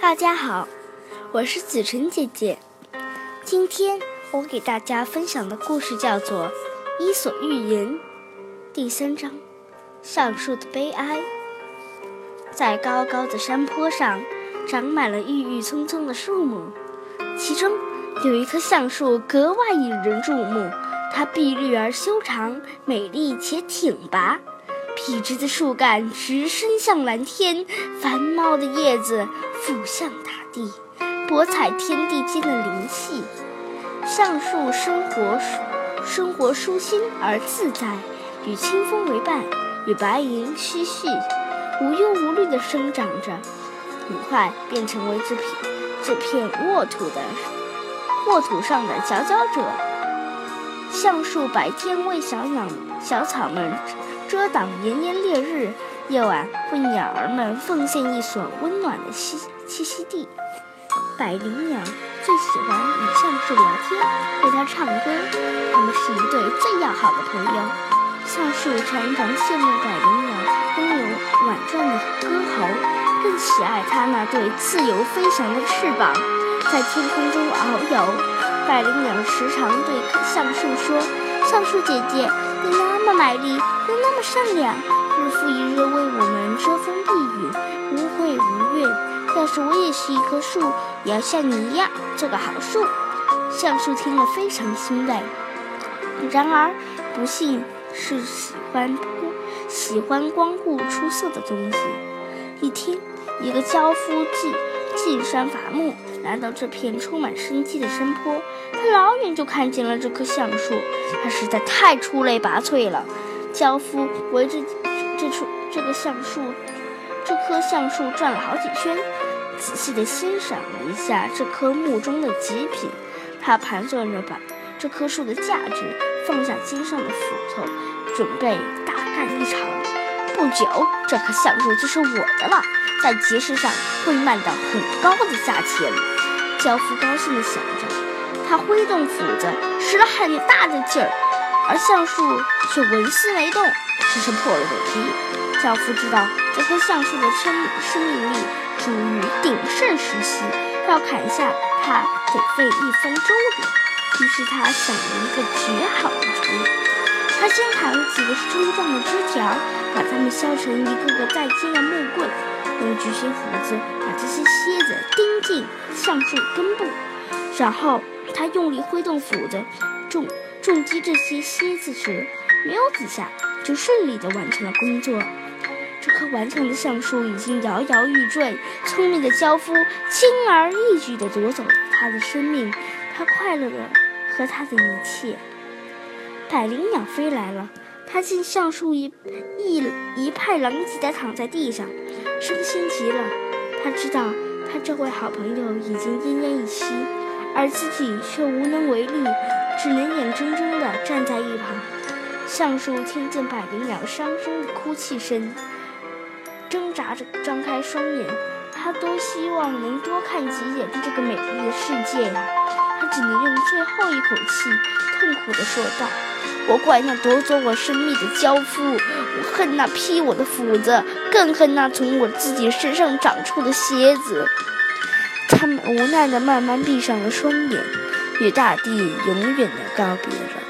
大家好，我是子晨姐姐。今天我给大家分享的故事叫做《伊索寓言》第三章：橡树的悲哀。在高高的山坡上，长满了郁郁葱葱的树木，其中有一棵橡树格外引人注目。它碧绿而修长，美丽且挺拔。笔直的树干直伸向蓝天，繁茂的叶子俯向大地，博采天地间的灵气。橡树生活生活舒心而自在，与清风为伴，与白云嬉戏，无忧无虑地生长着，很快便成为这片这片沃土的沃土上的佼佼者。橡树白天为小鸟小草们。遮挡炎炎烈日，夜晚为鸟儿们奉献一所温暖的栖栖息地。百灵鸟最喜欢与橡树聊天，为它唱歌，它们是一对最要好的朋友。橡树常常羡慕百灵鸟拥有婉转的歌喉，更喜爱它那对自由飞翔的翅膀，在天空中遨游。百灵鸟时常对橡树说：“橡树姐姐。”你那么美丽，又那么善良，日复一日为我们遮风避雨，无悔无怨。要是我也是一棵树，也要像你一样做个好树。橡树听了非常欣慰。然而，不幸是喜欢光喜欢光顾出色的东西。一天，一个樵夫进进山伐木。来到这片充满生机的山坡，他老远就看见了这棵橡树，它实在太出类拔萃了。樵夫围着这处这个橡树，这棵橡树转了好几圈，仔细地欣赏了一下这棵木中的极品。他盘算着把这棵树的价值，放下肩上的斧头，准备大干一场。不久，这棵橡树就是我的了，在集市上会卖到很高的价钱。樵夫高兴地想着，他挥动斧子，使了很大的劲儿，而橡树却纹丝没动，只是破了个皮。樵夫知道这棵橡树的生生命力属于鼎盛时期，要砍下它得费一番周折。于是他想了一个绝好的主意，他先砍了几个粗壮的枝条，把它们削成一个个再尖的木棍。用巨型斧子把这些楔子钉进橡树根部，然后他用力挥动斧子，重重击这些楔子时，没有几下就顺利地完成了工作。这棵顽强的橡树已经摇摇欲坠，聪明的樵夫轻而易举地夺走了他的生命，他快乐的和他的一切。百灵鸟飞来了，他见橡树一一一派狼藉地躺在地上。伤心极了，他知道他这位好朋友已经奄奄一息，而自己却无能为力，只能眼睁睁地站在一旁。橡树听见百灵鸟伤声的哭泣声，挣扎着张开双眼，他多希望能多看几眼这个美丽的世界呀！只能用最后一口气，痛苦地说道。我怪那夺走我生命的樵夫，我恨那劈我的斧子，更恨那从我自己身上长出的蝎子。他们无奈地慢慢闭上了双眼，与大地永远地告别了。